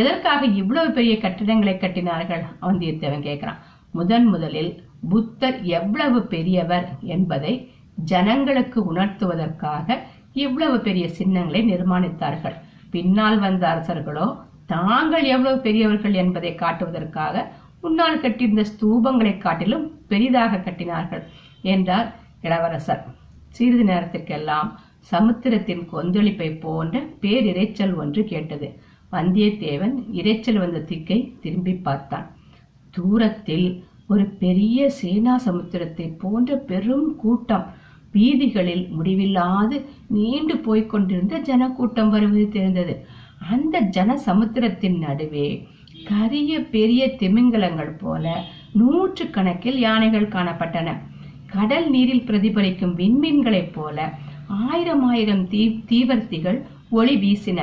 எதற்காக இவ்வளவு பெரிய கட்டிடங்களை கட்டினார்கள்? வந்தியத்தேவன் கேட்கிறான். முதன் முதலில் புத்தர் எவ்வளவு பெரியவர் என்பதை ஜனங்களுக்கு உணர்த்துவதற்காக இவ்வளவு பெரிய சின்னங்களை நிர்மாணித்தார்கள். பின்னால் வந்த அரசர்களோ தாங்கள் எவ்வளவு பெரியவர்கள் என்பதை காட்டுவதற்காக முன்னால் கட்டியிருந்த ஸ்தூபங்களை காட்டிலும் பெரிதாக கட்டினார்கள் என்றார் இளவரசர். சிறிது நேரத்திற்கெல்லாம் சமுத்திரத்தின் கொந்தளிப்பை போன்ற பேரிரைச்சல் ஒன்று கேட்டது. வந்தியத்தேவன் இரைச்சல் வந்த திக்கை திரும்பி பார்த்தான். தூரத்தில் ஒரு பெரிய சேனா சமுத்திரத்தை போன்ற பெரும் கூட்டம். வீதிகளில் முடிவில்லாது நீண்டு போய்க் கொண்டிருந்த ஜனக்கூட்டம் வருவது தெரிந்தது. அந்த ஜன சமுத்திரத்தின் நடுவே கரிய பெரிய திமிங்கலங்கள் போல நூற்று கணக்கில் யானைகள் காணப்பட்டன. கடல் நீரில் பிரதிபலிக்கும் விண்மீன்களைப் போல ஆயிரம் ஆயிரம் தீ தீவர்த்திகள் ஒளி வீசின.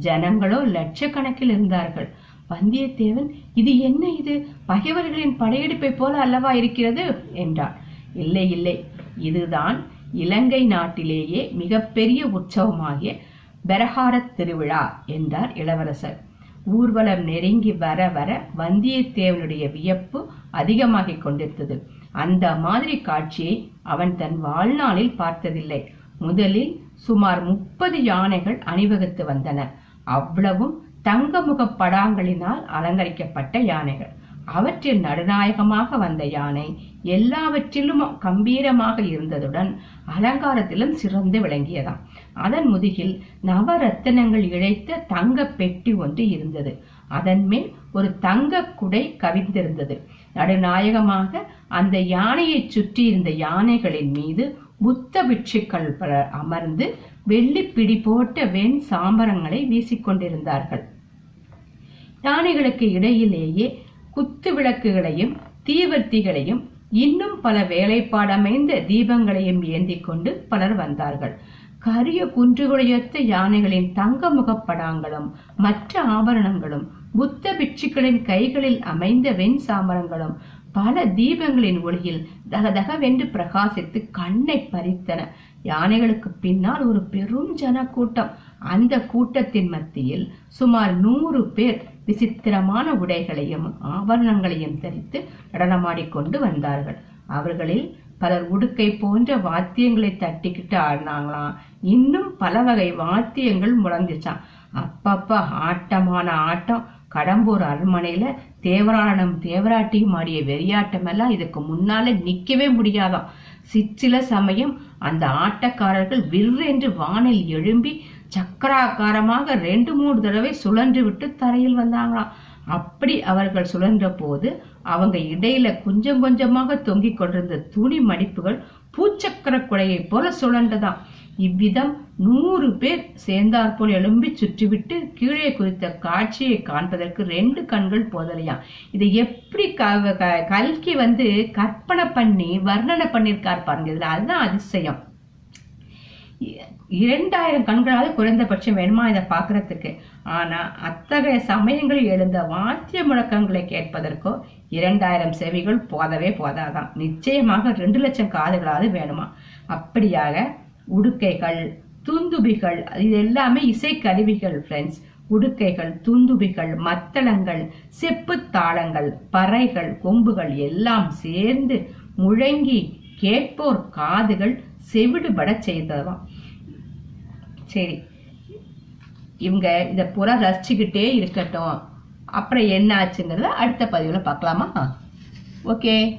ஜனங்களோ லட்சக்கணக்கில் இருந்தார்கள். வந்தியத்தேவன் இது என்ன இது? பகைவர்களின் படையெடுப்பை போல அல்லவா இருக்கிறது? என்றான். இல்லை இல்லை. இதுதான் இலங்கை நாட்டிலேயே மிகப்பெரிய உற்சவமாகிய பெரஹாரத் திருவிழா என்றார் இளவரசர். ஊர்வலம் நெருங்கி வர வர வந்தியத்தேவனுடைய வியப்பு அதிகமாகிக் கொண்டிருந்தது. அந்த மாதிரி காட்சியை அவன் தன் வாழ்நாளில் பார்த்ததில்லை. முதலில் சுமார் முப்பது யானைகள் அணிவகுத்து வந்தன. அவ்வளவும் தங்கமுக படாங்களினால் அலங்கரிக்கப்பட்ட யானைகள். அவற்றில் நடுநாயகமாக வந்த யானை எல்லாவற்றிலும் கம்பீரமாக இருந்ததுடன் அலங்காரத்திலும் சிறந்து விளங்கியதாம். அதன் முதுகில் நவரத்தினங்கள் இழைத்த தங்க பெட்டி ஒன்று இருந்தது. அதன் மேல் ஒரு தங்க குடை கவிந்திருந்தது. நடுநாயகமாக அந்த யானையை சுற்றி இருந்த யானைகளின் மீது புத்த பிட்சுக்கள் அமர்ந்து வெள்ளி பிடி போட்ட வெண் சாம்பரங்களை வீசிக்கொண்டிருந்தார்கள். யானைகளுக்கு இடையிலேயே குத்து விளக்குகளையும் தீவர்த்திகளையும் இன்னும் பல வேலைப்பாடமைந்த தீபங்களையும் ஏந்தி கொண்டு பலர் வந்தார்கள். கரிய குன்றுகளையொத்த யானைகளின் தங்க முகப்படாங்களும் மற்ற ஆபரணங்களும் புத்த பிட்சுக்களின் கைகளில் அமைந்த வெண் சாமரங்களும் பல தீபங்களின் ஒளியில் தகதகவென்று பிரகாசித்து கண்ணை பறித்தன. யானைகளுக்கு பின்னால் ஒரு பெரும் ஜன கூட்டம் அந்த கூட்டத்தின் மத்தியில் சுமார் நூறு பேர் விசித்திரமான உடைகளையும் ஆபரணங்களையும் தரித்து நடனமாடிக்கொண்டு வந்தார்கள். அவர்களில் பலர் உடுக்கை போன்ற வாத்தியங்களை தட்டிக்கிட்டு ஆடினாங்களாம். இன்னும் பல வகை வாத்தியங்கள் முழங்குச்சான் அப்பப்பா ஆட்டமான ஆட்டம் கடம்பூர் அரண்மனையில தேவராளனும் தேவராட்டியும் ஆடிய வெறியாட்டம் எல்லாம் இதுக்கு முன்னால நிக்கவே முடியாதாம். சிற்சில சமயம் அந்த ஆட்டக்காரர்கள் விற்றென்று வானில் எழும்பி சக்கராக்காரமாக ரெண்டு மூணு தடவை சுழன்று விட்டு தரையில் வந்தாங்களாம். அப்படி அவர்கள் சுழன்ற போது அவங்க இடையில கொஞ்சம் கொஞ்சமாக தொங்கிக் கொண்டிருந்த துணி மடிப்புகள் பூச்சக்கர குடையை போல சுழன்றதாம். இவ்விதம் நூறு பேர் சேர்ந்தாற்போல் எழும்பி சுற்றிவிட்டு கீழே குறித்த காட்சியை காண்பதற்கு ரெண்டு கண்கள் போதலையாம் இதை எப்படி க- க- கல்கி வந்து கற்பனை பண்ணி வர்ணனை பண்ணியிருக்கார் பாருங்க. இதுல அதுதான் அதிசயம். இரண்டாயிரம் கண்களாவது குறைந்தபட்சம் வேணுமா இதை பார்க்கறதுக்கு? ஆனா அத்தகைய சமயங்களில் எழுந்த வாத்திய முழக்கங்களை கேட்பதற்கோ இரண்டாயிரம் செவிகள் போதவே போதாதான் நிச்சயமாக ரெண்டு லட்சம் காதுகளாவது வேணுமா? அப்படியாக உடுக்கைகள் துந்துபிகள் இது எல்லாமே இசைக்கருவிகள் ஃப்ரெண்ட்ஸ் உடுக்கைகள் துந்துபிகள் மத்தளங்கள் செப்பு தாளங்கள் பறைகள் கொம்புகள் எல்லாம் சேர்ந்து முழங்கி கேட்போர் காதுகள் செவிடுபடச் செய்ததாம். சரி இவங்க இத புற ரசிச்சுக்கிட்டே இருக்கட்டும். அப்புறம் என்ன ஆச்சுங்கிறத அடுத்த பதிவுல பார்க்கலாமா? ஓகே.